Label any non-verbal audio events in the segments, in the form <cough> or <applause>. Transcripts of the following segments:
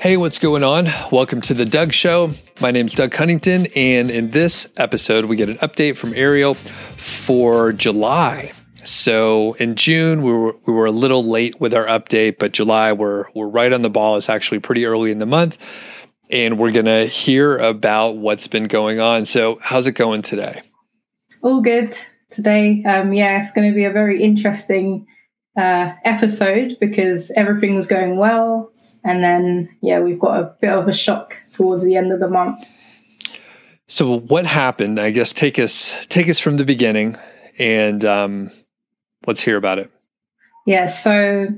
Hey, what's going on? Welcome to the Doug Show. My name's Doug Huntington, and in this episode, we get an update from Ariel for July. So in June, we were we were a little late with our update, but July we're we're right on the ball. It's actually pretty early in the month, and we're gonna hear about what's been going on. So how's it going today? All good today. Um, yeah, it's going to be a very interesting uh, episode because everything was going well, and then yeah, we've got a bit of a shock towards the end of the month. So what happened? I guess take us take us from the beginning, and um, let's hear about it. Yeah, so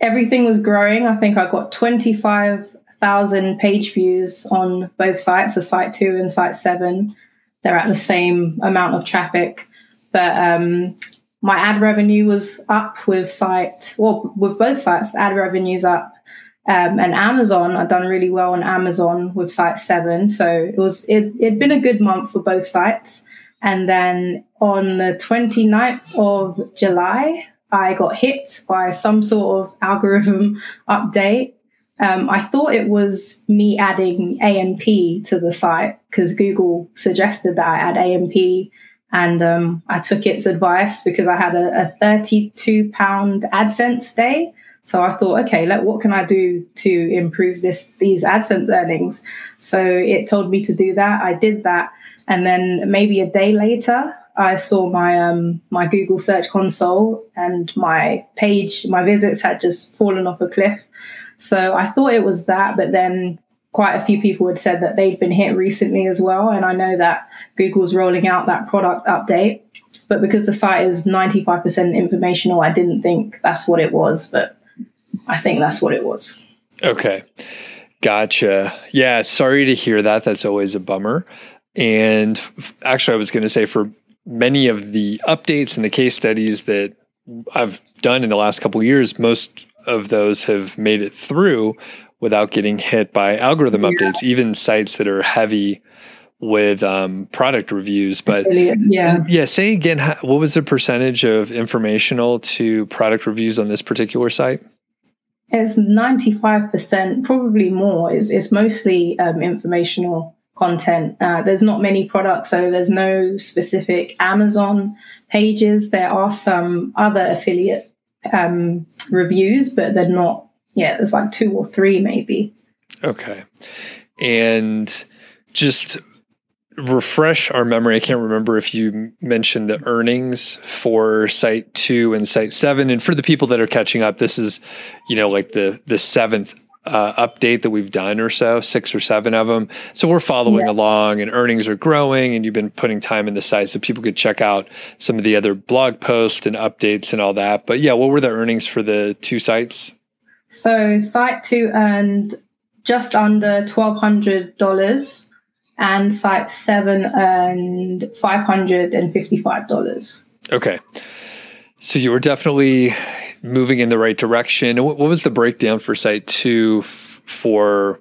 everything was growing. I think I got twenty five thousand page views on both sites, the site two and site seven. They're at the same amount of traffic, but um, my ad revenue was up with site, well, with both sites, ad revenue's up. Um, and Amazon, I'd done really well on Amazon with site seven. So it was, it, it'd been a good month for both sites. And then on the 29th of July, I got hit by some sort of algorithm <laughs> update. Um, I thought it was me adding AMP to the site because Google suggested that I add AMP and um, I took its advice because I had a, a 32 pound AdSense day. So I thought, okay, let, what can I do to improve this these AdSense earnings? So it told me to do that. I did that, and then maybe a day later, I saw my um, my Google Search Console and my page, my visits had just fallen off a cliff. So I thought it was that, but then quite a few people had said that they'd been hit recently as well. And I know that Google's rolling out that product update. But because the site is 95% informational, I didn't think that's what it was. But I think that's what it was. Okay. Gotcha. Yeah. Sorry to hear that. That's always a bummer. And actually, I was going to say for many of the updates and the case studies that I've done in the last couple years, most of those have made it through without getting hit by algorithm yeah. updates, even sites that are heavy with um, product reviews. But yeah, yeah. Say again, what was the percentage of informational to product reviews on this particular site? It's ninety five percent, probably more. It's, it's mostly um, informational content. Uh, there's not many products, so there's no specific Amazon pages. There are some other affiliate um, reviews, but they're not yeah, there's like two or three maybe. Okay. And just refresh our memory. I can't remember if you mentioned the earnings for site two and site seven. And for the people that are catching up, this is, you know, like the the seventh uh, update that we've done or so, six or seven of them. So we're following yeah. along and earnings are growing and you've been putting time in the site so people could check out some of the other blog posts and updates and all that. But yeah, what were the earnings for the two sites? So Site 2 earned just under $1,200 and Site 7 earned $555. Okay. So you were definitely moving in the right direction. What, what was the breakdown for Site 2 f- for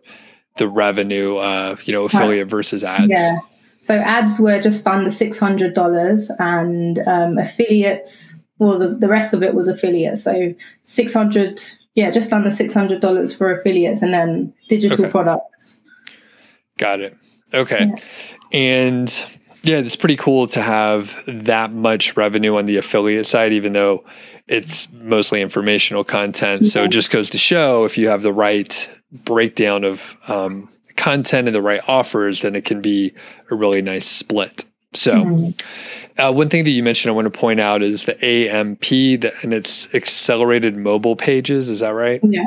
the revenue, uh, you know, affiliate versus ads? Yeah. So ads were just under $600 and um, affiliates, well, the, the rest of it was affiliates. So 600 yeah, just under six hundred dollars for affiliates and then digital okay. products. Got it. Okay, yeah. and yeah, it's pretty cool to have that much revenue on the affiliate side, even though it's mostly informational content. Yeah. So it just goes to show if you have the right breakdown of um, content and the right offers, then it can be a really nice split. So, mm-hmm. uh, one thing that you mentioned I want to point out is the AMP that, and it's accelerated mobile pages. Is that right? Yeah.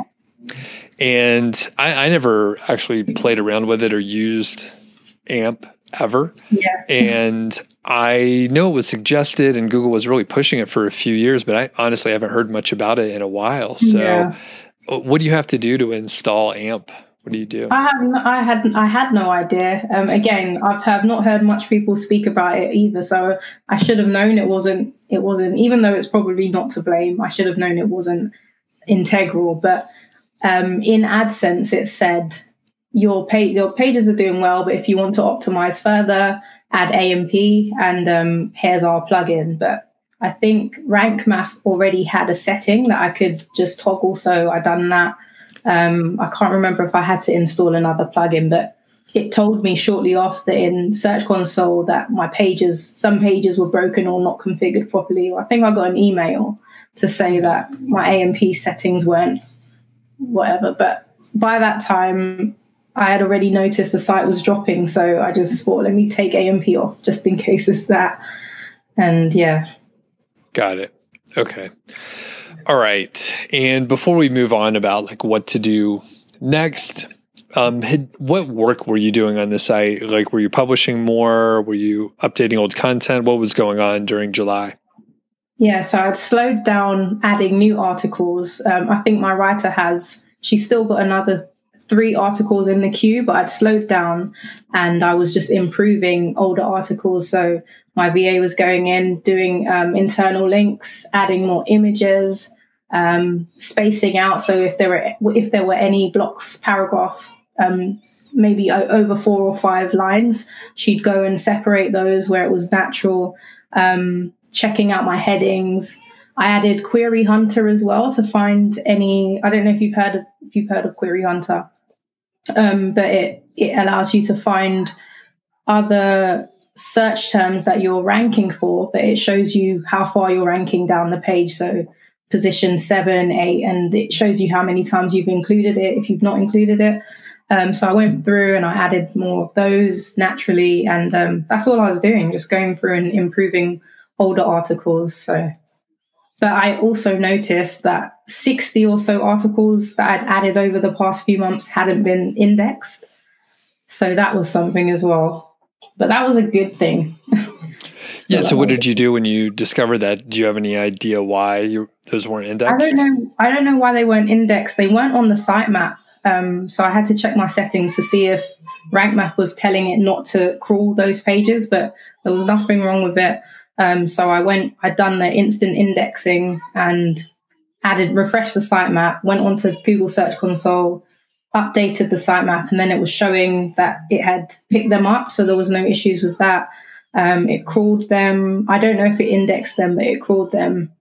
And I, I never actually played around with it or used AMP ever. Yeah. And I know it was suggested and Google was really pushing it for a few years, but I honestly haven't heard much about it in a while. So, yeah. Uh, what do you have to do to install AMP? What do you do? I had I had I had no idea. Um, again, I've have not heard much people speak about it either. So I should have known it wasn't. It wasn't. Even though it's probably not to blame, I should have known it wasn't integral. But um, in AdSense, it said your page your pages are doing well, but if you want to optimize further, add AMP, and um, here's our plugin. But I think Rank Math already had a setting that I could just toggle, so I done that. Um, I can't remember if I had to install another plugin, but it told me shortly after in Search Console that my pages, some pages were broken or not configured properly. I think I got an email to say that my AMP settings weren't whatever. But by that time, I had already noticed the site was dropping, so I just thought, let me take AMP off just in <laughs> case it's that. And yeah. Got it. Okay. All right. And before we move on about like what to do next, um, had, what work were you doing on the site? Like, were you publishing more? Were you updating old content? What was going on during July? Yeah, so I'd slowed down adding new articles. Um, I think my writer has, she's still got another three articles in the queue, but I'd slowed down and I was just improving older articles. So my VA was going in, doing um, internal links, adding more images, um, spacing out. So if there were if there were any blocks, paragraph, um, maybe over four or five lines, she'd go and separate those where it was natural. Um, checking out my headings. I added Query Hunter as well to find any. I don't know if you've heard of if you've heard of Query Hunter, um, but it it allows you to find other search terms that you're ranking for, but it shows you how far you're ranking down the page. So position seven, eight, and it shows you how many times you've included it if you've not included it. Um, so I went through and I added more of those naturally, and um, that's all I was doing, just going through and improving older articles. So, but I also noticed that 60 or so articles that I'd added over the past few months hadn't been indexed. So that was something as well. But that was a good thing. Yeah. So, what did you do when you discovered that? Do you have any idea why you, those weren't indexed? I don't know. I don't know why they weren't indexed. They weren't on the sitemap. Um, so I had to check my settings to see if RankMath was telling it not to crawl those pages, but there was nothing wrong with it. Um, so I went, I'd done the instant indexing and added, refreshed the sitemap, went onto Google Search Console, updated the sitemap, and then it was showing that it had picked them up. So there was no issues with that. Um, it crawled them. I don't know if it indexed them, but it crawled them.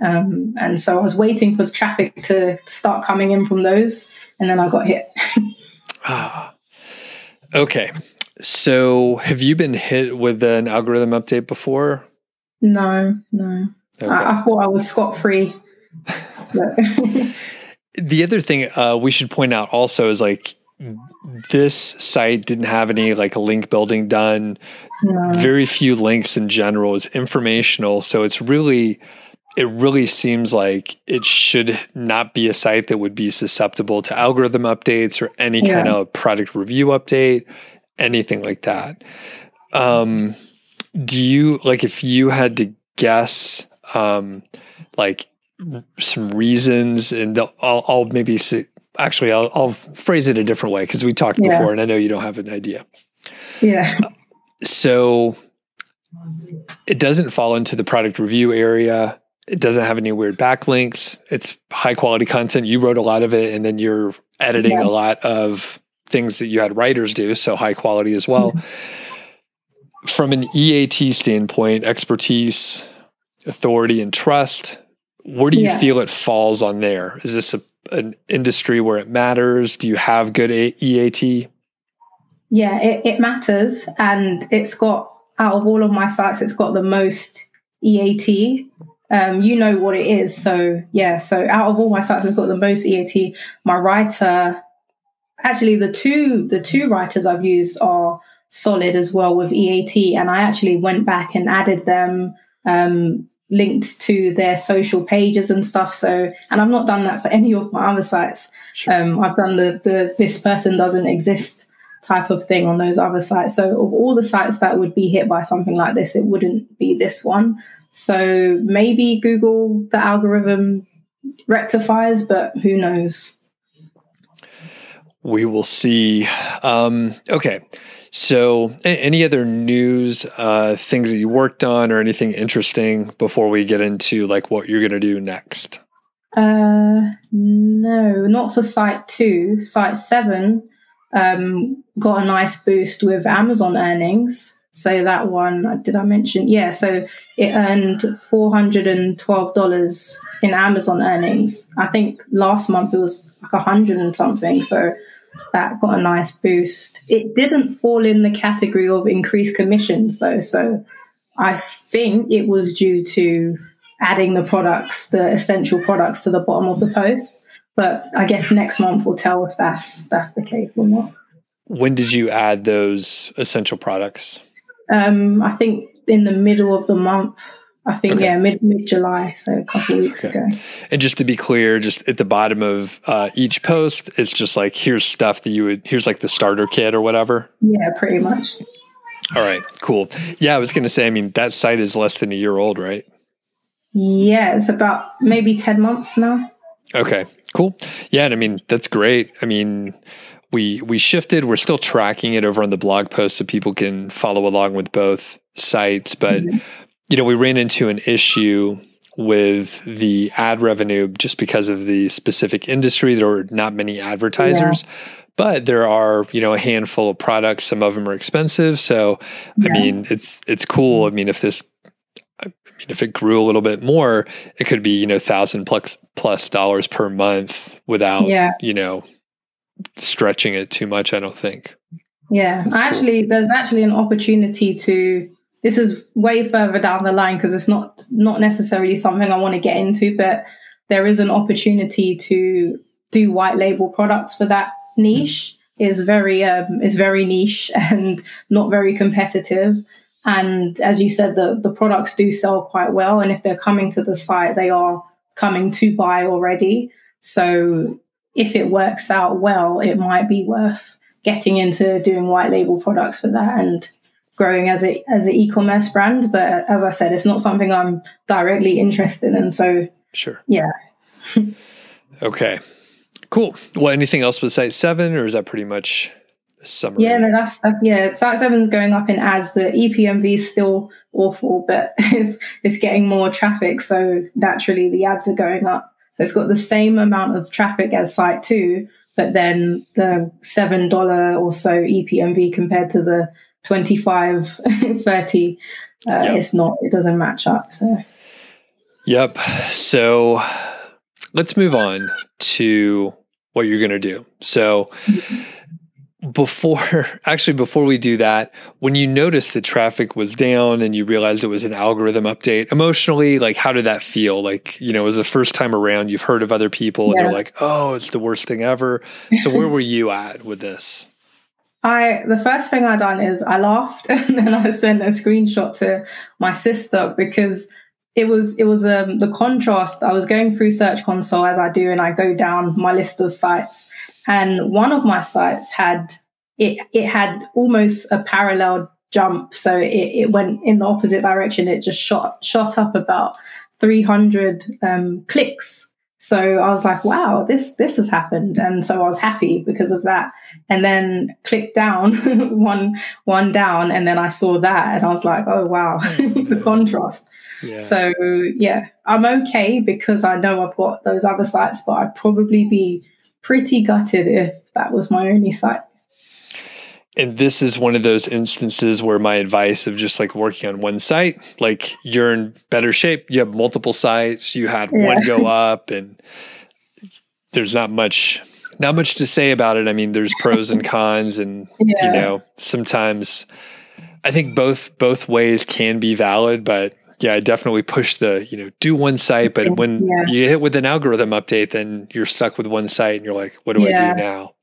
Um, and so I was waiting for the traffic to, to start coming in from those, and then I got hit. <laughs> ah, okay. So have you been hit with an algorithm update before? No, no. Okay. I, I, thought I was scot free. <laughs> the other thing uh, we should point out also is like this site didn't have any like link building done. No. Very few links in general. is informational, so it's really it really seems like it should not be a site that would be susceptible to algorithm updates or any yeah. kind of product review update, anything like that. Um, do you like if you had to guess, um, like some reasons, and I'll, I'll maybe say, actually I'll, I'll, phrase it a different way because we talked yeah. before, and I know you don't have an idea. Yeah. so it doesn't fall into the product review area. It doesn't have any weird backlinks. It's high quality content. You wrote a lot of it, and then you're editing yeah. a lot of things that you had writers do, so high quality as well. Mm-hmm. From an EAT standpoint, expertise, authority, and trust, where do you yeah. feel it falls on there? Is this a, an industry where it matters? Do you have good a- EAT? Yeah, it, it matters. And it's got, out of all of my sites, it's got the most EAT um, you know what it is. So yeah, so out of all my sites, it's got the most EAT. My writer, actually, the two the two writers I've used are solid as well with EAT, and I actually went back and added them. Um, linked to their social pages and stuff so and i've not done that for <laughs> any of my other sites sure. um, i've done the, the this person doesn't exist type of thing on those other sites so of all the sites that would be hit by something like this it wouldn't be this one so maybe Google, the algorithm rectifies, but who knows? We will see. Um, okay. So, any other news, uh, things that you worked on, or anything interesting before we get into like what you're going to do next? Uh, no, not for Site Two. Site Seven um, got a nice boost with Amazon earnings. So that one, did I mention? Yeah, so it earned $412 in Amazon earnings. I think last month it was like a hundred and something. So that got a nice boost. It didn't fall in the category of increased commissions though. So I think it was due to adding the products, the essential products to the bottom of the post. But I guess next month will tell if that's that's the case or not. When did you add those essential products? Um, I think in the middle of the month. I think okay. yeah, mid mid July, so a couple weeks okay. ago. And just to be clear, just at the bottom of uh, each post, it's just like here's stuff that you would here's like the starter kit or whatever. Yeah, pretty much. All right, cool. Yeah, I was going to say, I mean, that site is less than a year old, right? Yeah, it's about maybe ten months now. Okay, cool. Yeah, and I mean that's great. I mean, we we shifted. We're still tracking it over on the blog post so people can follow along with both sites. But mm-hmm. You know, we ran into an issue with the ad revenue just because of the specific industry. There are not many advertisers. Yeah. But there are, you know, a handful of products. Some of them are expensive. So, yeah. I mean, it's it's cool. I mean, if this I mean, if it grew a little bit more, it could be you know thousand plus plus dollars per month without yeah. you know stretching it too much, I don't think. Yeah, That's actually, cool. there's actually an opportunity to. This is way further down the line because it's not not necessarily something I want to get into, but there is an opportunity to do white label products for that niche. is very um, is very niche <laughs> and not very competitive. And as you said, the the products do sell quite well, and if they're coming to the site, they are coming to buy already. So if it works out well, it might be worth getting into doing white label products for that and growing as a as an e-commerce brand. But as I said, it's not something I'm directly interested in. So sure, yeah. <laughs> okay, cool. Well, anything else with Site Seven, or is that pretty much summary? Yeah, no, that's, that's yeah. Site Seven's going up in ads. The EPMV is still awful, but <laughs> it's it's getting more traffic, so naturally the ads are going up. So it's got the same amount of traffic as Site 2, but then the $7 or so EPMV compared to the 25, <laughs> 30, uh, yep. it's not, it doesn't match up. So, yep. So let's move on to what you're going to do. So, before <laughs> actually before we do that when you noticed the traffic was down and you realized it was an algorithm update emotionally like how did that feel like you know it was the first time around you've heard of other people yeah. and you're like oh it's the worst thing ever so where were you at with this I the first thing I done is I laughed <laughs> and then I sent a screenshot to my sister because it was it was um, the contrast. I was going through Search Console as I do, and I go down my list of sites, and one of my sites had it it had almost a parallel jump. So it, it went in the opposite direction. It just shot shot up about 300 um, clicks so i was like wow this this has happened and so i was happy because of that and then clicked down <laughs> one one down and then i saw that and i was like oh wow <laughs> the contrast yeah. so yeah i'm okay because i know i've got those other sites but i'd probably be pretty gutted if that was my only site. And this is one of those instances where my advice of just like working on one site, like you're in better shape. You have multiple sites, you had yeah. one go <laughs> up, and there's not much not much to say about it. I mean, there's pros and cons, and yeah. you know, sometimes I think both both ways can be valid, but yeah, I definitely push the, you know, do one site, but when yeah. you hit with an algorithm update, then you're stuck with one site and you're like, what do. I do now?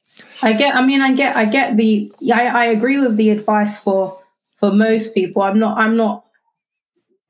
I get, I mean, I get, I get the, I, I agree with the advice for, for most people. I'm not, I'm not,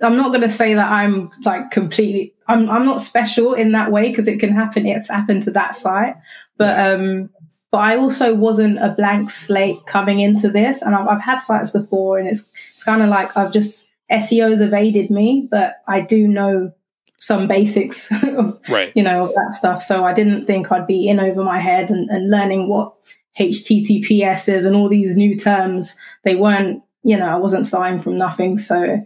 I'm not going to say that I'm like completely, I'm, I'm not special in that way because it can happen. It's happened to that site, but, um, but I also wasn't a blank slate coming into this, and I've, I've had sites before, and it's it's kind of like I've just SEO's evaded me, but I do know some basics <laughs> of, right. you know, of that stuff. So I didn't think I'd be in over my head and, and learning what HTTPS is and all these new terms. They weren't, you know, I wasn't starting from nothing. So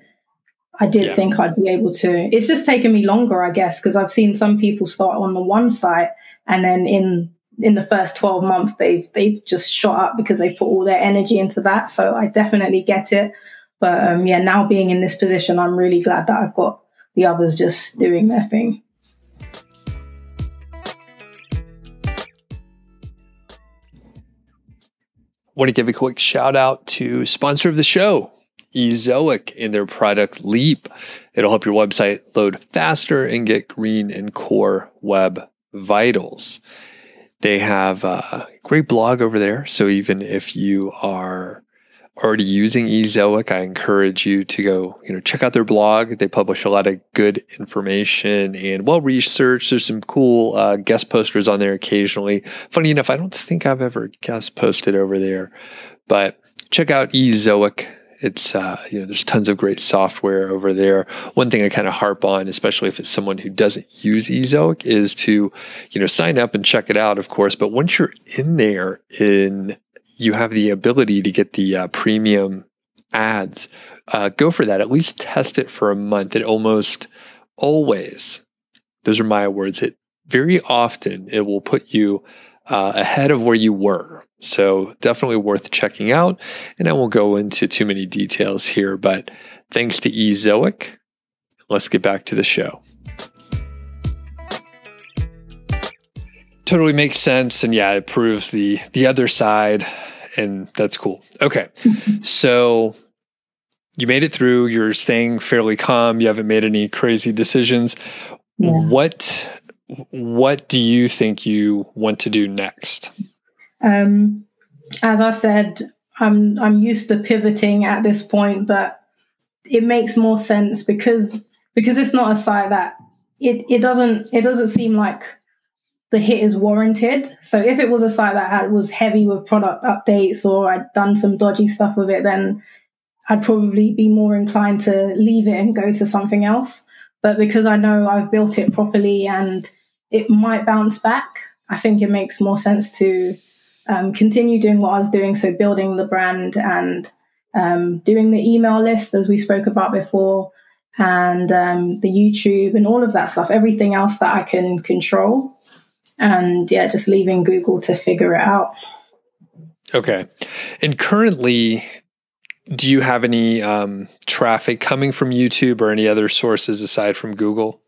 I did yeah. think I'd be able to. It's just taken me longer, I guess, because I've seen some people start on the one site and then in in the first 12 months they've they've just shot up because they put all their energy into that. So I definitely get it. But um, yeah, now being in this position, I'm really glad that I've got the others just doing their thing. Want to give a quick shout out to sponsor of the show, Ezoic, in their product Leap. It'll help your website load faster and get green and core web vitals. They have a great blog over there. So even if you are already using Ezoic, I encourage you to go, you know, check out their blog. They publish a lot of good information and well researched. There's some cool uh, guest posters on there occasionally. Funny enough, I don't think I've ever guest posted over there, but check out Ezoic. It's uh, you know, there's tons of great software over there. One thing I kind of harp on, especially if it's someone who doesn't use Ezoic, is to, you know, sign up and check it out, of course. But once you're in there in you have the ability to get the uh, premium ads, uh, go for that. At least test it for a month. It almost always, those are my words, it very often it will put you uh, ahead of where you were. So definitely worth checking out. And I won't go into too many details here, but thanks to Ezoic, let's get back to the show. Totally makes sense and yeah it proves the the other side and that's cool. Okay. <laughs> So you made it through you're staying fairly calm you haven't made any crazy decisions. Yeah. what what do you think you want to do next? Um as i said i'm i'm used to pivoting at this point but it makes more sense because because it's not a site that it it doesn't it doesn't seem like the hit is warranted. So if it was a site that had, was heavy with product updates or I'd done some dodgy stuff with it, then I'd probably be more inclined to leave it and go to something else. But because I know I've built it properly and it might bounce back, I think it makes more sense to um, continue doing what I was doing. So building the brand and um, doing the email list, as we spoke about before, and um, the YouTube and all of that stuff, everything else that I can control and yeah, just leaving Google to figure it out. Okay. And currently, do you have any um, traffic coming from YouTube or any other sources aside from Google?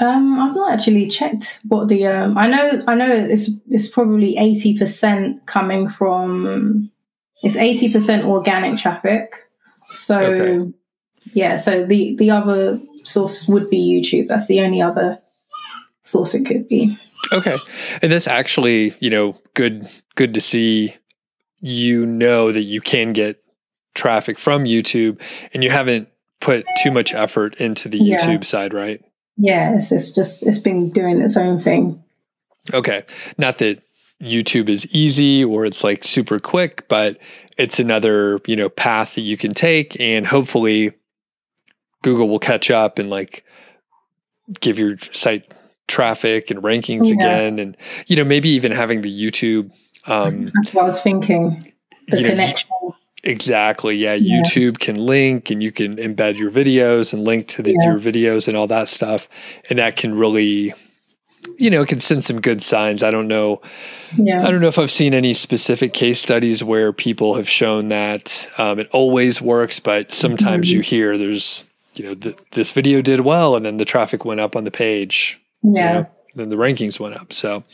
Um, I've not actually checked what the um, I know. I know it's it's probably eighty percent coming from. It's eighty percent organic traffic. So okay. yeah, so the the other source would be YouTube. That's the only other source it could be. Okay. And that's actually, you know, good good to see you know that you can get traffic from YouTube and you haven't put too much effort into the yeah. YouTube side, right? Yeah, it's, it's just it's been doing its own thing. Okay. Not that YouTube is easy or it's like super quick, but it's another, you know, path that you can take and hopefully Google will catch up and like give your site traffic and rankings yeah. again and you know maybe even having the youtube um <laughs> that's what i was thinking the connection know, exactly yeah, yeah, youtube can link and you can embed your videos and link to the, yeah. your videos and all that stuff and that can really you know can send some good signs i don't know yeah. i don't know if i've seen any specific case studies where people have shown that um, it always works but sometimes mm-hmm. you hear there's you know th- this video did well and then the traffic went up on the page yeah. You know, then the rankings went up. So,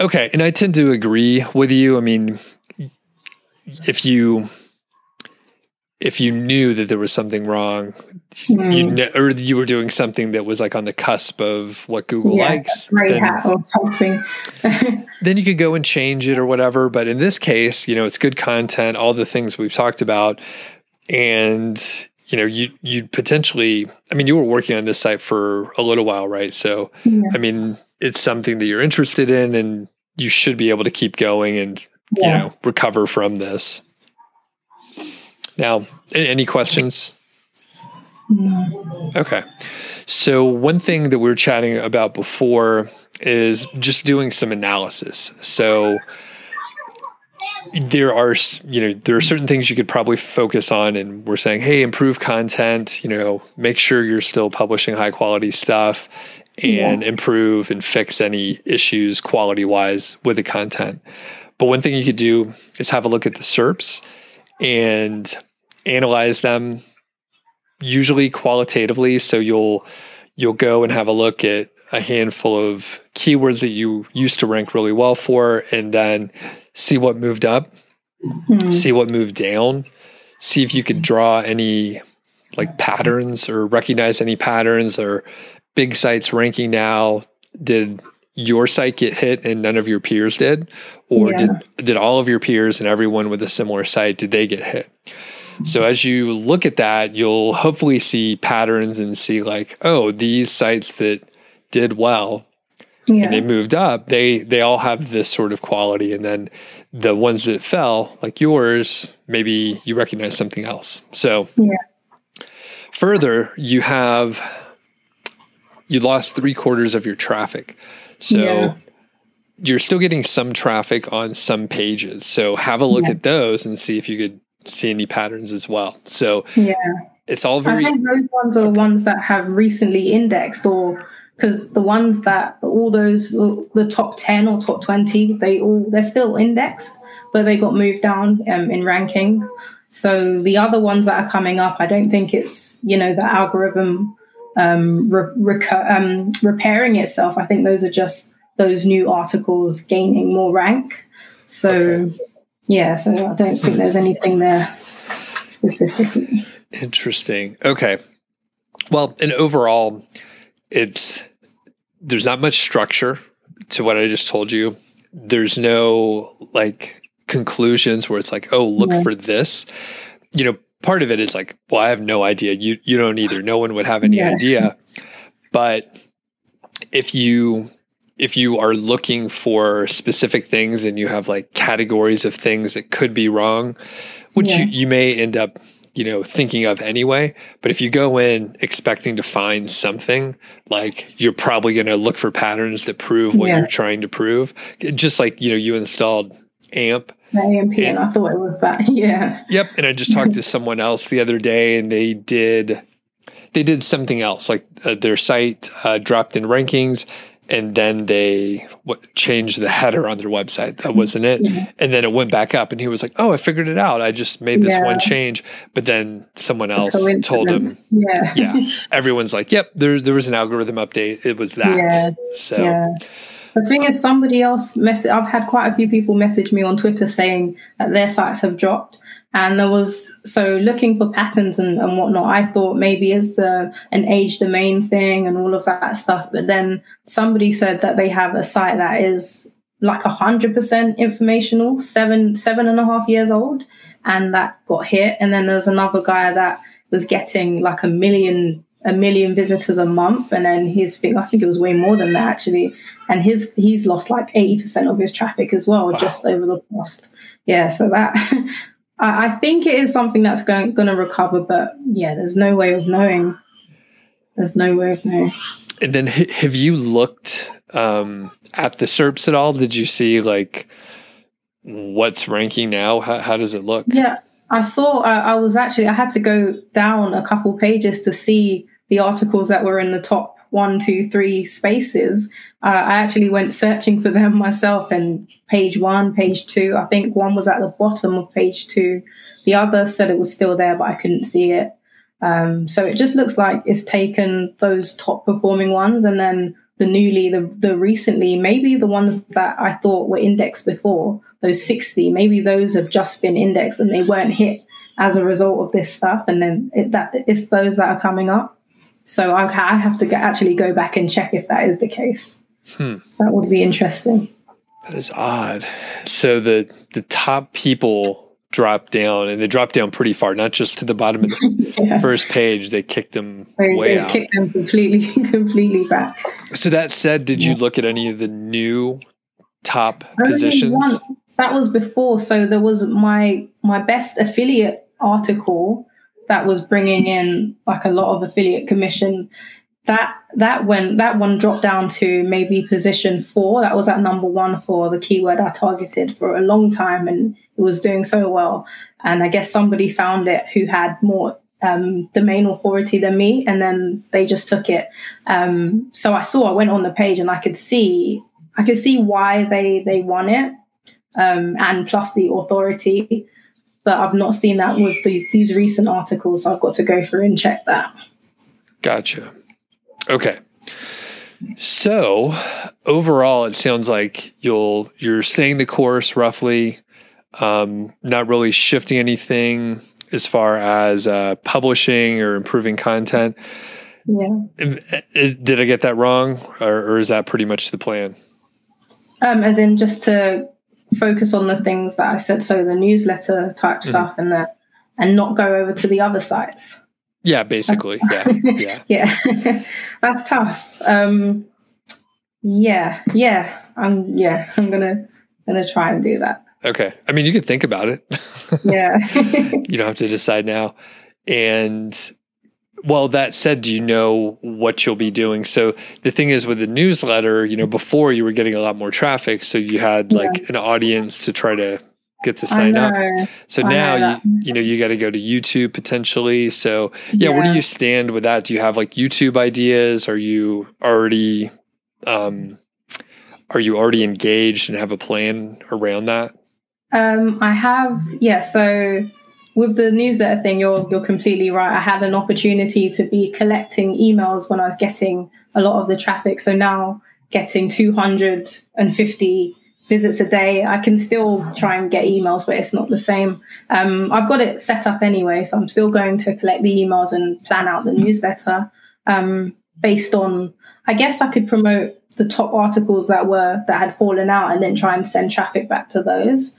okay. And I tend to agree with you. I mean, if you, if you knew that there was something wrong, mm. you kn- or you were doing something that was like on the cusp of what Google yeah, likes, then, or something, <laughs> then you could go and change it or whatever. But in this case, you know, it's good content, all the things we've talked about, and you know you you potentially i mean you were working on this site for a little while right so yeah. i mean it's something that you're interested in and you should be able to keep going and yeah. you know recover from this now any questions no. okay so one thing that we were chatting about before is just doing some analysis so there are you know there are certain things you could probably focus on and we're saying hey improve content you know make sure you're still publishing high quality stuff and yeah. improve and fix any issues quality wise with the content but one thing you could do is have a look at the serps and analyze them usually qualitatively. So you'll you'll go and have a look at a handful of keywords that you used to rank really well for, and then see what moved up, mm-hmm. see what moved down, see if you could draw any like patterns or recognize any patterns or big sites ranking now. Did your site get hit and none of your peers did, or yeah. did did all of your peers and everyone with a similar site did they get hit? So as you look at that, you'll hopefully see patterns and see like, oh, these sites that did well yeah. and they moved up, they they all have this sort of quality. And then the ones that fell, like yours, maybe you recognize something else. So yeah. further, you have you lost three quarters of your traffic. So yeah. you're still getting some traffic on some pages. So have a look yeah. at those and see if you could see any patterns as well. So yeah, it's all very. I think those ones are the ones that have recently indexed, or because the ones that all those the top ten or top twenty, they all they're still indexed, but they got moved down um, in ranking. So the other ones that are coming up, I don't think it's you know the algorithm um, re- um, repairing itself. I think those are just those new articles gaining more rank. So. Okay yeah, so I don't think there's anything there specifically. Interesting. Okay. Well, and overall, it's there's not much structure to what I just told you. There's no like conclusions where it's like, oh, look yeah. for this. You know, part of it is like, well, I have no idea. You you don't either. No one would have any yeah. idea. But if you if you are looking for specific things and you have like categories of things that could be wrong, which yeah. you, you may end up you know thinking of anyway. But if you go in expecting to find something like you're probably going to look for patterns that prove what yeah. you're trying to prove. Just like you know you installed amp. Amp and, and i thought it was that <laughs> yeah. Yep and i just talked to someone else the other day and they did they did something else like uh, their site uh, dropped in rankings and then they what, changed the header on their website. That wasn't it. Yeah. And then it went back up, and he was like, "Oh, I figured it out. I just made this yeah. one change." But then someone else told him, "Yeah, yeah." Everyone's like, "Yep, there there was an algorithm update. It was that." So. The thing is, somebody else message. I've had quite a few people message me on Twitter saying that their sites have dropped, and there was so looking for patterns and, and whatnot. I thought maybe it's a, an age domain thing and all of that stuff. But then somebody said that they have a site that is like a hundred percent informational, seven seven and a half years old, and that got hit. And then there's another guy that was getting like a million a million visitors a month, and then his thing I think it was way more than that actually, and his he's lost like eighty percent of his traffic as well wow. just over the past yeah. So that <laughs> I, think it is something that's going going to recover, but yeah, there's no way of knowing. There's no way of knowing. And then, have you looked um, at the SERPs at all? Did you see like what's ranking now? How, how does it look? Yeah, I saw. Uh, I was actually I had to go down a couple pages to see the articles that were in the top one, two, three spaces, uh, I actually went searching for them <laughs> myself. And page one, page two, I think one was at the bottom of page two. The other said it was still there, but I couldn't see it. Um, so it just looks like it's taken those top performing ones and then the newly, the, the recently, maybe the ones that I thought were indexed before, those 60, maybe those have just been indexed and they weren't hit as a result of this stuff. And then it, that it's those that are coming up. So I, I have to actually go back and check if that is the case. Hmm. So that would be interesting. That is odd. So the the top people drop down, and they drop down pretty far, not just to the bottom of the <laughs> yeah. first page. They kicked them they, way they out. Kicked them completely, <laughs> completely back. So that said, did yeah. you look at any of the new top positions? That was before. So there was my my best affiliate article that was bringing in like a lot of affiliate commission that that when that one dropped down to maybe position four that was at number one for the keyword i targeted for a long time and it was doing so well and i guess somebody found it who had more um, domain authority than me and then they just took it um, so i saw i went on the page and i could see i could see why they they won it um, and plus the authority but I've not seen that with the, these recent articles. So I've got to go through and check that. Gotcha. Okay. So overall, it sounds like you'll you're staying the course roughly, um, not really shifting anything as far as uh, publishing or improving content. Yeah. Is, did I get that wrong, or, or, is that pretty much the plan? Um, as in just to focus on the things that I said, so the newsletter type mm-hmm. stuff, and that, and not go over to the other sites. Yeah, basically. <laughs> Yeah, yeah, yeah. <laughs> That's tough. Um, yeah, yeah. I'm yeah. I'm gonna gonna try and do that. Okay. I mean, you could think about it. <laughs> yeah. you don't have to decide now. And well, that said, do you know what you'll be doing? So the thing is with the newsletter, you know, before you were getting a lot more traffic, so you had like yeah. an audience to try to get to sign up. So I now you you know you got to go to YouTube potentially. So yeah, yeah, where do you stand with that? Do you have like YouTube ideas? Are you already um are you already engaged and have a plan around that? Um I have yeah, so with the newsletter thing, you're you're completely right. I had an opportunity to be collecting emails when I was getting a lot of the traffic. So now getting 250 visits a day, I can still try and get emails, but it's not the same. Um, I've got it set up anyway, so I'm still going to collect the emails and plan out the newsletter um, based on. I guess I could promote the top articles that were that had fallen out, and then try and send traffic back to those.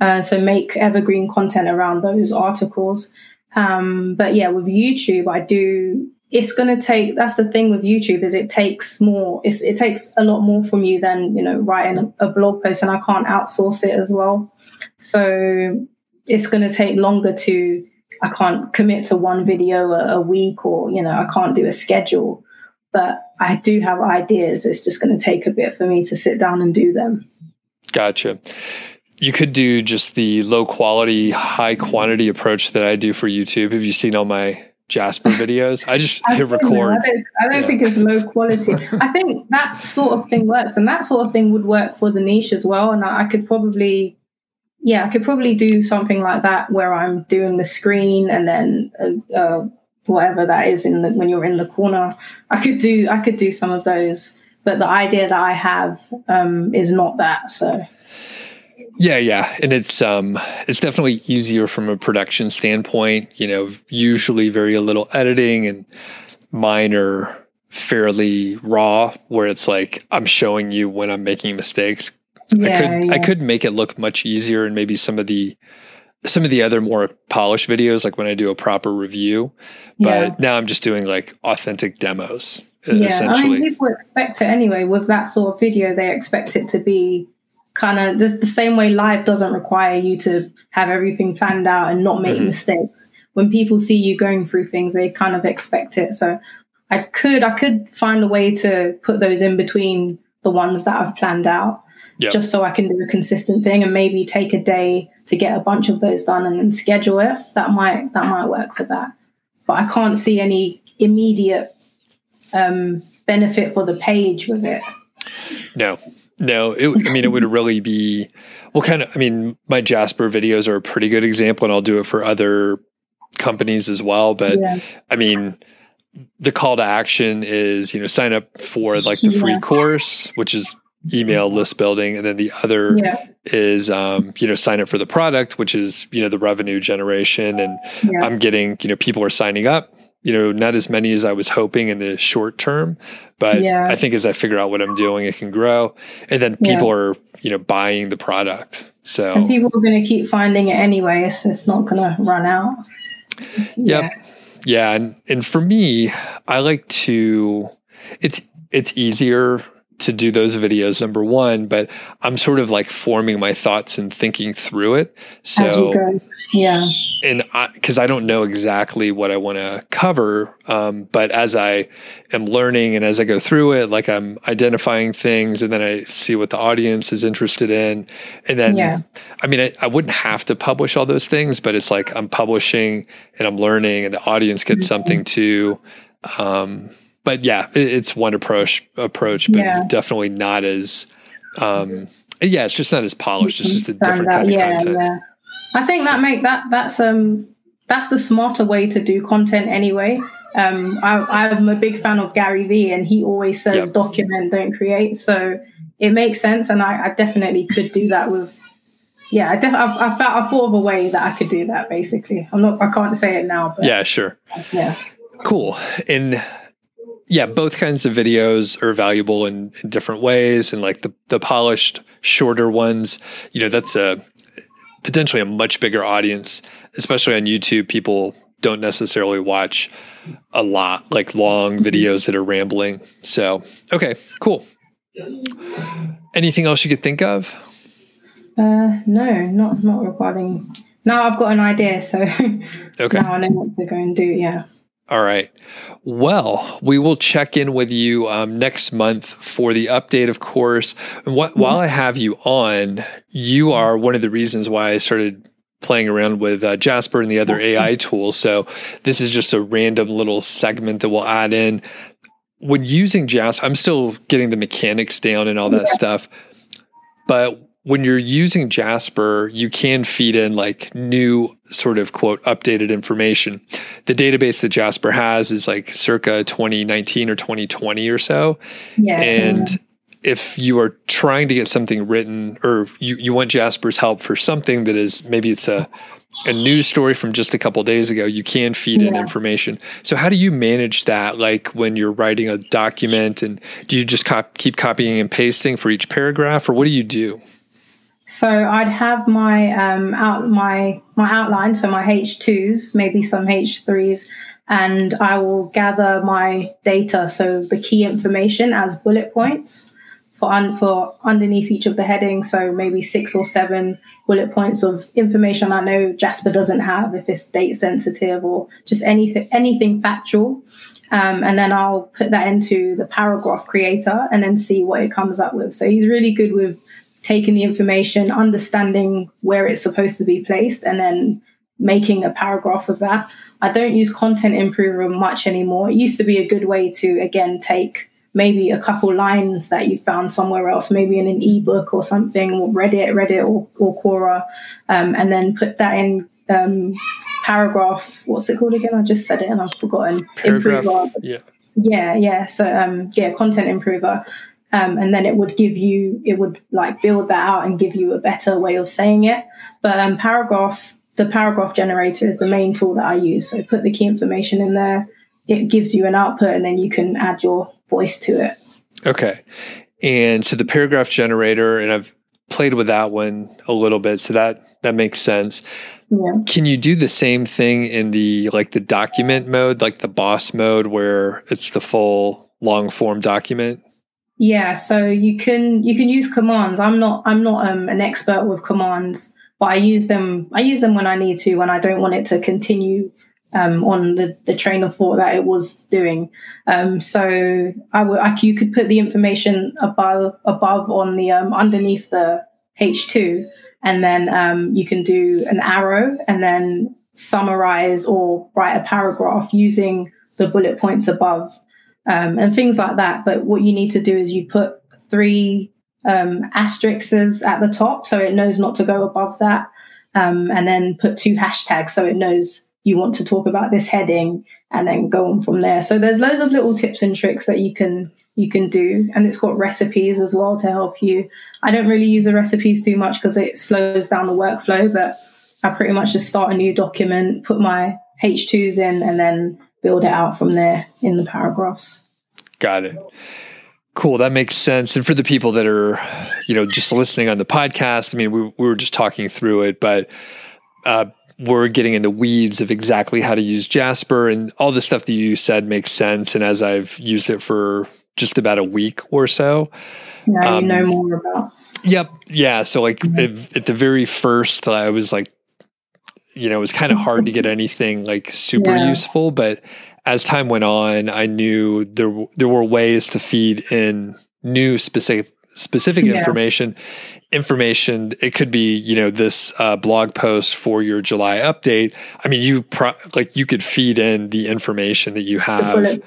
Uh, so make evergreen content around those articles. Um, but yeah, with YouTube, I do. It's going to take. That's the thing with YouTube is it takes more. it takes a lot more from you than you know writing a, a blog post, and I can't outsource it as well. So it's going to take longer to. I can't commit to one video a, a week, or you know, I can't do a schedule. But I do have ideas. It's just going to take a bit for me to sit down and do them. Gotcha you could do just the low quality, high quantity approach that I do for YouTube. Have you seen all my Jasper videos? I just <laughs> I hit record. I don't, I don't yeah. think it's low quality. I think that sort of thing works, and that sort of thing would work for the niche as well. And I, I could probably, yeah, I could probably do something like that where I'm doing the screen and then uh, uh, whatever that is in the when you're in the corner. I could do I could do some of those, but the idea that I have um, is not that. So yeah, yeah, and it's um it's definitely easier from a production standpoint. You know, usually very little editing and mine are fairly raw, where it's like I'm showing you when I'm making mistakes. Yeah, I could yeah. I could make it look much easier, and maybe some of the some of the other more polished videos, like when I do a proper review. But yeah. now I'm just doing like authentic demos. Yeah, I mean, people expect it anyway. With that sort of video, they expect it to be kind of just the same way life doesn't require you to have everything planned out and not make mm-hmm. mistakes. When people see you going through things, they kind of expect it. So I could I could find a way to put those in between the ones that I've planned out. Yep. Just so I can do a consistent thing and maybe take a day to get a bunch of those done and then schedule it. That might that might work for that. But I can't see any immediate um, benefit for the page with it. No, no, it, I mean, it would <laughs> really be well, kind of. I mean, my Jasper videos are a pretty good example, and I'll do it for other companies as well. But yeah. I mean, the call to action is you know sign up for like the free yeah. course, which is email list building, and then the other yeah. is um, you know sign up for the product, which is you know the revenue generation. And I'm getting you know people are signing up you know, not as many as I was hoping in the short term, but yeah. I think as I figure out what I'm doing, it can grow. And then people yeah. are, you know, buying the product. So and people are going to keep finding it anyway. It's, it's not going to run out. Yep. Yeah. Yeah. And, and for me, I like to, it's, it's easier to do those videos number one but i'm sort of like forming my thoughts and thinking through it. So yeah. and because I, I, don't know exactly what i want to cover um, but as i am learning and as i go through it like i'm identifying things and then i see what the audience is interested in. And then yeah. i mean I, I wouldn't have to publish all those things but it's like i'm publishing and i'm learning and the audience gets mm-hmm. something too. Um, but yeah, it, it's one approach approach, but yeah. definitely not as um, yeah, it's just not as polished. It's just a different kind of yeah, content. Yeah. I think so. that make that that's um that's the smarter way to do content anyway. Um, I, am a big fan of Gary Vee, and he always says yep. document, don't create. So it makes sense, and I, I definitely could do that with. Yeah, I, def- I, I, felt, I thought of a way that I could do that. Basically, I'm not. I can't say it now. But yeah, sure. Yeah. Cool. And yeah, both kinds of videos are valuable in, in different ways, and like the the polished, shorter ones, you know, that's a potentially a much bigger audience, especially on YouTube. People don't necessarily watch a lot like long videos that are rambling. So, okay, cool. Anything else you could think of? Uh, no, not not regarding. Now I've got an idea, so <laughs> okay. now I know what to go and do. Yeah. All right. Well, we will check in with you um, next month for the update, of course. And what, while I have you on, you are one of the reasons why I started playing around with uh, Jasper and the other AI tools. So this is just a random little segment that we'll add in. When using Jasper, I'm still getting the mechanics down and all that yeah. stuff. But when you're using Jasper, you can feed in like new sort of quote updated information. The database that Jasper has is like circa 2019 or 2020 or so. Yeah. And if you are trying to get something written or you, you want Jasper's help for something that is maybe it's a a news story from just a couple days ago, you can feed yeah. in information. So how do you manage that? Like when you're writing a document and do you just cop- keep copying and pasting for each paragraph or what do you do? So I'd have my um, out my my outline, so my H twos, maybe some H threes, and I will gather my data, so the key information as bullet points for un- for underneath each of the headings. So maybe six or seven bullet points of information I know Jasper doesn't have if it's date sensitive or just anything anything factual. Um, and then I'll put that into the paragraph creator and then see what it comes up with. So he's really good with taking the information, understanding where it's supposed to be placed, and then making a paragraph of that. I don't use content improver much anymore. It used to be a good way to, again, take maybe a couple lines that you found somewhere else, maybe in an ebook or something, or Reddit, Reddit or, or Quora, um, and then put that in um, paragraph. What's it called again? I just said it and I've forgotten. Paragraph. Improver. Yeah. Yeah, yeah. So, um, yeah, content improver. Um, and then it would give you it would like build that out and give you a better way of saying it. But um, paragraph the paragraph generator is the main tool that i use. So put the key information in there. It gives you an output and then you can add your voice to it. Okay. And so the paragraph generator and i've played with that one a little bit so that that makes sense. Yeah. Can you do the same thing in the like the document mode, like the boss mode where it's the full long form document? Yeah, so you can you can use commands. I'm not I'm not um, an expert with commands, but I use them. I use them when I need to when I don't want it to continue um, on the, the train of thought that it was doing. Um, so I would I, you could put the information above above on the um, underneath the H two, and then um, you can do an arrow and then summarize or write a paragraph using the bullet points above um, and things like that. But what you need to do is you put three um, asterisks at the top so it knows not to go above that, um, and then put two hashtags so it knows you want to talk about this heading, and then go on from there. So there's loads of little tips and tricks that you can you can do, and it's got recipes as well to help you. I don't really use the recipes too much because it slows down the workflow, but I pretty much just start a new document, put my H2s in, and then build it out from there in the paragraphs. Got it. Cool. That makes sense. And for the people that are, you know, just listening on the podcast, I mean, we, we were just talking through it, but uh, we're getting in the weeds of exactly how to use Jasper and all the stuff that you said makes sense. And as I've used it for just about a week or so, now um, you know more about. Yep. Yeah. So like mm-hmm. at the very first, I was like you know, it was kind of hard to get <laughs> anything like super yeah. useful, but as time went on, I knew there there were ways to feed in new specific specific yeah. information information it could be you know this uh, blog post for your july update. I mean you pro- like you could feed in the information that you have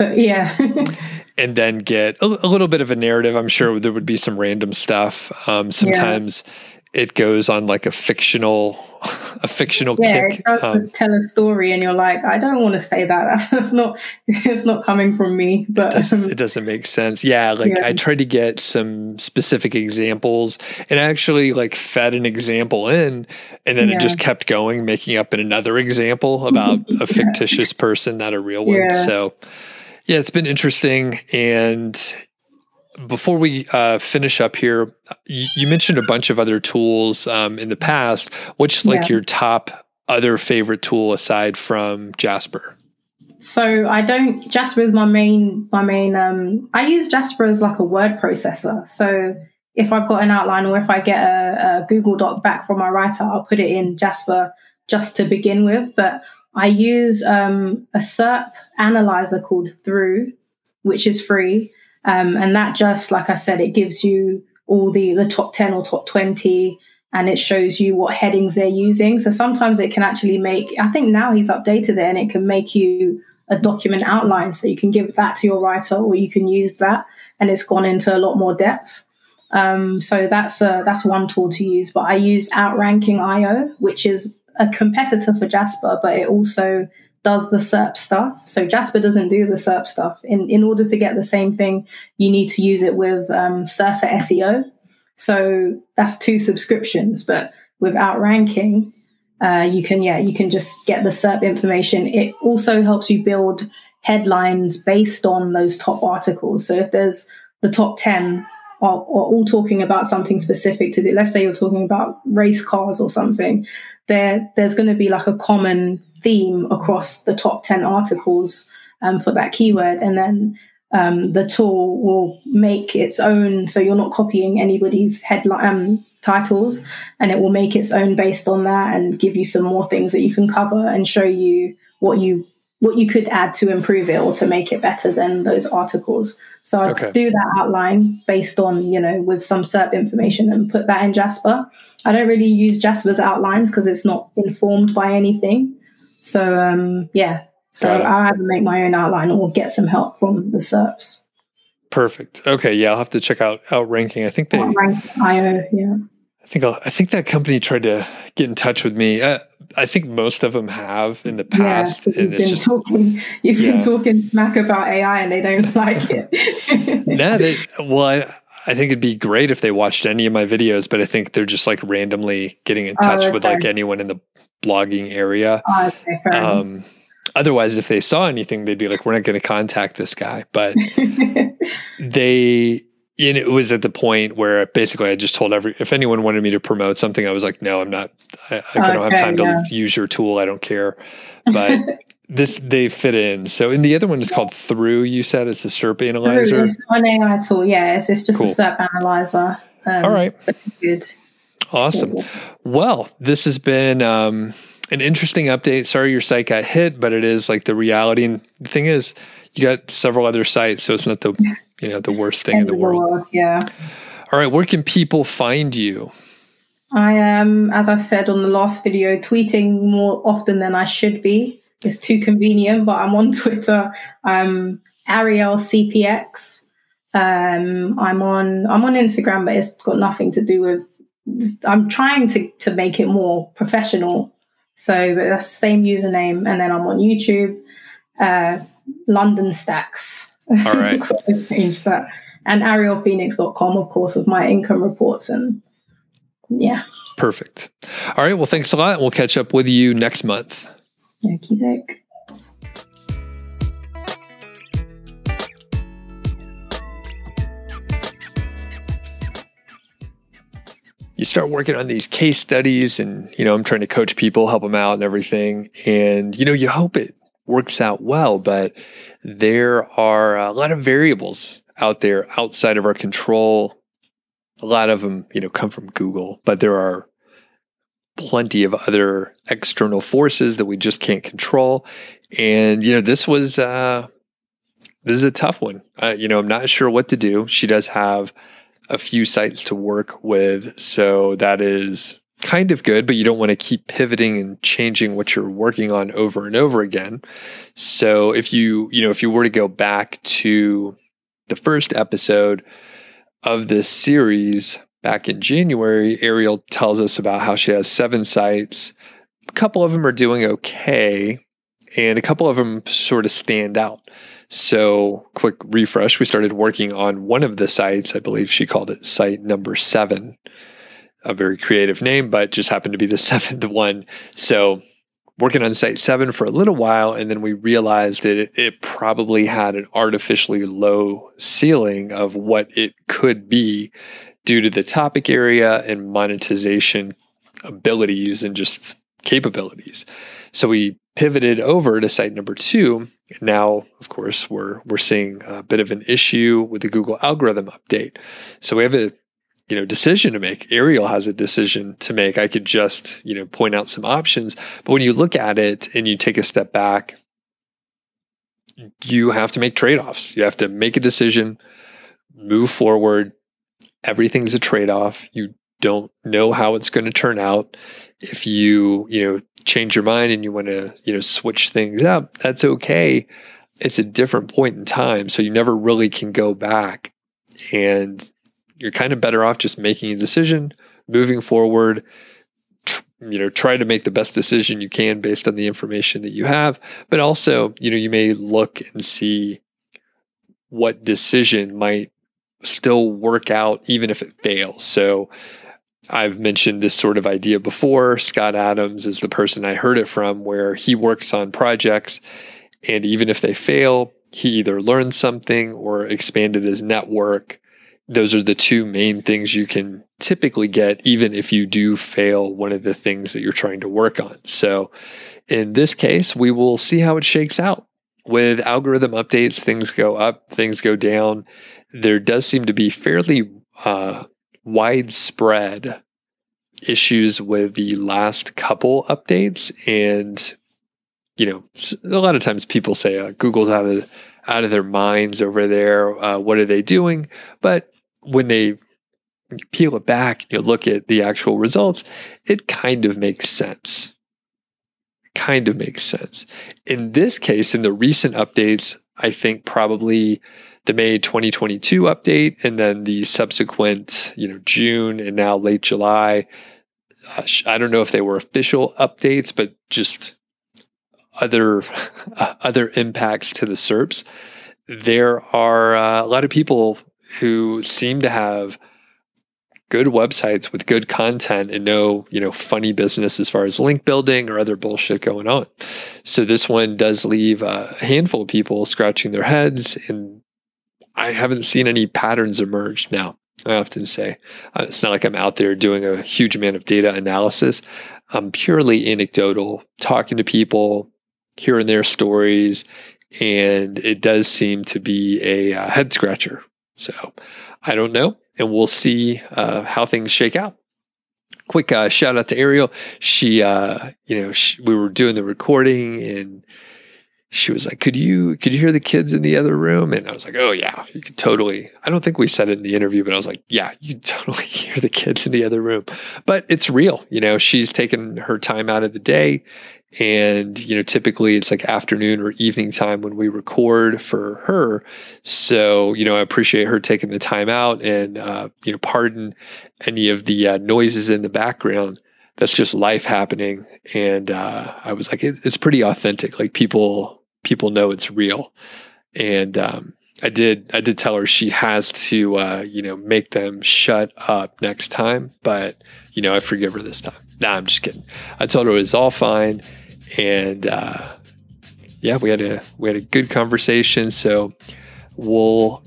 yeah. <laughs> and then get a, a, little bit of a narrative. I'm sure there would be some random stuff. Um, sometimes yeah it goes on like a fictional <laughs> a fictional yeah, kick. it does Um, tell a story, and you're like, I don't want to say that. <laughs> That's, that's not. It's not coming from me. But doesn't, um, it doesn't make sense. Yeah, like Yeah. I tried to get some specific examples and I actually like fed an example in and then Yeah. it just kept going, making up another example about <laughs> a fictitious person, not a real one. So yeah, it's been interesting. And before we uh, finish up here, you, you mentioned a bunch of other tools um, in the past. What's like Yeah. your top other favorite tool aside from Jasper? So I don't Jasper is my main my main um I use Jasper as like a word processor. So if I've got an outline or if I get a, a Google Doc back from my writer, I'll put it in Jasper just to begin with. But I use um, a SERP analyzer called Thruuu, which is free. Um, and that just, like I said, it gives you all the, the top 10 or top 20 and it shows you what headings they're using. So sometimes it can actually make, I think now he's updated it and it can make you a document outline. So you can give that to your writer or you can use that and it's gone into a lot more depth. Um, so that's uh, that's one tool to use. But I use Outranking IO, which is a competitor for Jasper, but it also does the SERP stuff. So Jasper doesn't do the SERP stuff. In in order to get the same thing, you need to use it with um, Surfer SEO. So that's two subscriptions. But with Outranking, uh, you can yeah you can just get the SERP information. It also helps you build headlines based on those top articles. So if there's the top ten are, are all talking about something specific to do. Let's say you're talking about race cars or something. There, there's going to be like a common theme across the top 10 articles um, for that keyword. And then um, the tool will make its own. So you're not copying anybody's headline um, titles and it will make its own based on that and give you some more things that you can cover and show you what you what you could add to improve it or to make it better than those articles. So I Okay. do that outline based on, you know, with some SERP information and put that in Jasper. I don't really use Jasper's outlines because it's not informed by anything. So um, yeah, so. I either make my own outline or get some help from the SERPs. Perfect. Okay, yeah, I'll have to check out Outranking. I think they Rank IO, yeah. I think I'll, I think that company tried to get in touch with me. Uh, I think most of them have in the past, yeah, you've it's been just talking, you've Yeah. been talking smack about AI and they don't <laughs> like it. <laughs> nah. They, well, I, I think it'd be great if they watched any of my videos, but I think they're just like randomly getting in Oh, touch with like anyone in the blogging area. Oh, okay. Um, otherwise, if they saw anything, they'd be like, "We're not going to contact this guy." But <laughs> they and it was at the point where basically I just told every if anyone wanted me to promote something, I was like, no, I'm not. I, I don't have Okay, time to use your tool. I don't care. <laughs> But this they fit in. So and the other one is called Thruuu. You said it's a SERP analyzer. It's not an AI tool, yeah. It's, it's just Cool. a SERP analyzer. Um, All right, Good. Awesome. Well, this has been um, an interesting update. Sorry your site got hit, but it is like the reality. And the thing is, you got several other sites, so it's not the <laughs> you know the worst thing in the the world. world, yeah. All right, where can people find you? I am, as I said on the last video, tweeting more often than I should be. It's too convenient, but I'm on <laughs> Twitter. I'm Ariel CPX. Um, I'm on I'm on Instagram, but it's got nothing to do with. I'm trying to to make it more professional. So, but that's the same username, and then I'm on YouTube. Uh, London Stacks. All right. <laughs> Change that. And arielphoenix.com, of course, with my income reports and yeah. Perfect. All right. Well, thanks a lot. We'll catch up with you next month. Okie doke. You start working on these case studies, and, you know, I'm trying to coach people, help them out and everything. And, you know, you hope it works out well, but there are a lot of variables out there outside of our control. A lot of them, you know, come from Google, but there are plenty of other external forces that we just can't control. And, you know, this was, uh, this is a tough one. Uh, you know, I'm not sure what to do. She does have a few sites to work with, so that is kind of good, but you don't want to keep pivoting and changing what you're working on over and over again. So if you, you know, if you were to go back to the first episode of this series, back in January, Ariel tells us about how she has seven sites. A couple of them are doing okay, and a couple of them sort of stand out. So, quick refresh we started working on one of the sites. I believe she called it site number seven, a very creative name, but just happened to be the <laughs> seventh one. So, working on site seven for a little while, and then we realized that it, it probably had an artificially low ceiling of what it could be due to the topic area and monetization abilities and just capabilities. So we pivoted over to site number two. Now, of course, we're we're seeing a bit of an issue with the Google algorithm update. So we have a you know decision to make. Ariel has a decision to make. I could just you know point out some options, but when you look at it and you take a step back, you have to make trade offs. You have to make a decision, move forward. Everything's a trade off. You don't know how it's going to turn out. If you, you know, change your mind and you want to, you know, switch things up, that's okay. It's a different point in time. So you never really can go back. And you're kind of better off just making a decision, moving forward, you know, try to make the best decision you can based on the information that you have. But also, you know, you may look and see what decision might still work out even if it fails. So I've mentioned this sort of idea before. Scott Adams is the person I heard it from, where he works on projects. And even if they fail, he either learned something or expanded his network. Those are the two main things you can typically get, even if you do fail one of the things that you're trying to work on. So, in this case, we will see how it shakes out. With algorithm updates, things go up, things go down. There does seem to be fairly uh, widespread issues with the last couple updates. And you know a lot of times people say uh, google's out of out of their minds over there uh, what are they doing? But when they peel it back and you look at the actual results it kind of makes sense. Kind of makes sense. In this case in the recent updates i think probably the May 2022 update and then the subsequent, you know, June and now late July. Uh, I don't know if they were official updates, but just other <laughs> other impacts to the SERPs. There are uh, a lot of people who seem to have good websites with good content and no, you know, funny business as far as link building or other bullshit going on. So this one does leave a handful of people scratching their heads and I haven't seen any patterns emerge now. I often say uh, it's not like I'm out there doing a huge amount of data analysis. I'm purely anecdotal, talking to people, hearing their stories, and it does seem to be a uh, head scratcher. So I don't know, and we'll see uh, how things shake out. Quick uh, shout out to Ariel. She, uh, you know, she, we were doing the recording and she was like, "Could you could you hear the kids in the other room?" And I was like, "Oh yeah, you could totally." I don't think we said it in the interview, but I was like, "Yeah, you totally <laughs> hear the kids in the other room." But it's real, you know. She's taken her time out of the day, and you know, typically it's like afternoon or evening time when we record for her. So you know, I appreciate her taking the time out, and uh, you know, pardon any of the uh, noises in the background that's just life happening. And uh, I was like, it, it's pretty authentic. Like people people know it's real. And um, I did I did tell her she has to uh, you know make them shut up next time, but you know I forgive her this time. Nah, I'm just kidding. I told her it was all fine, and uh, yeah, we had a we had a good conversation. So we'll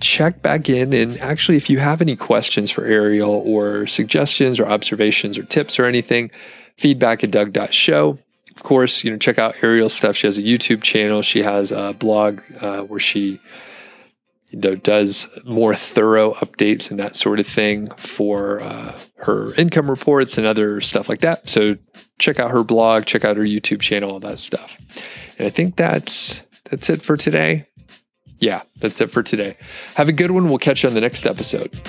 check back in and actually if you have any questions for Ariel or suggestions or observations or tips or anything, feedback at doug.show of course, you know, check out Ariel's stuff. She has a YouTube channel. She has a blog uh, where she you know, does more thorough updates and that sort of thing for uh, her income reports and other stuff like that. So check out her blog, check out her YouTube channel, all that stuff. And I think that's that's it for today. Yeah, that's it for today. Have a good one. We'll catch you on the next episode.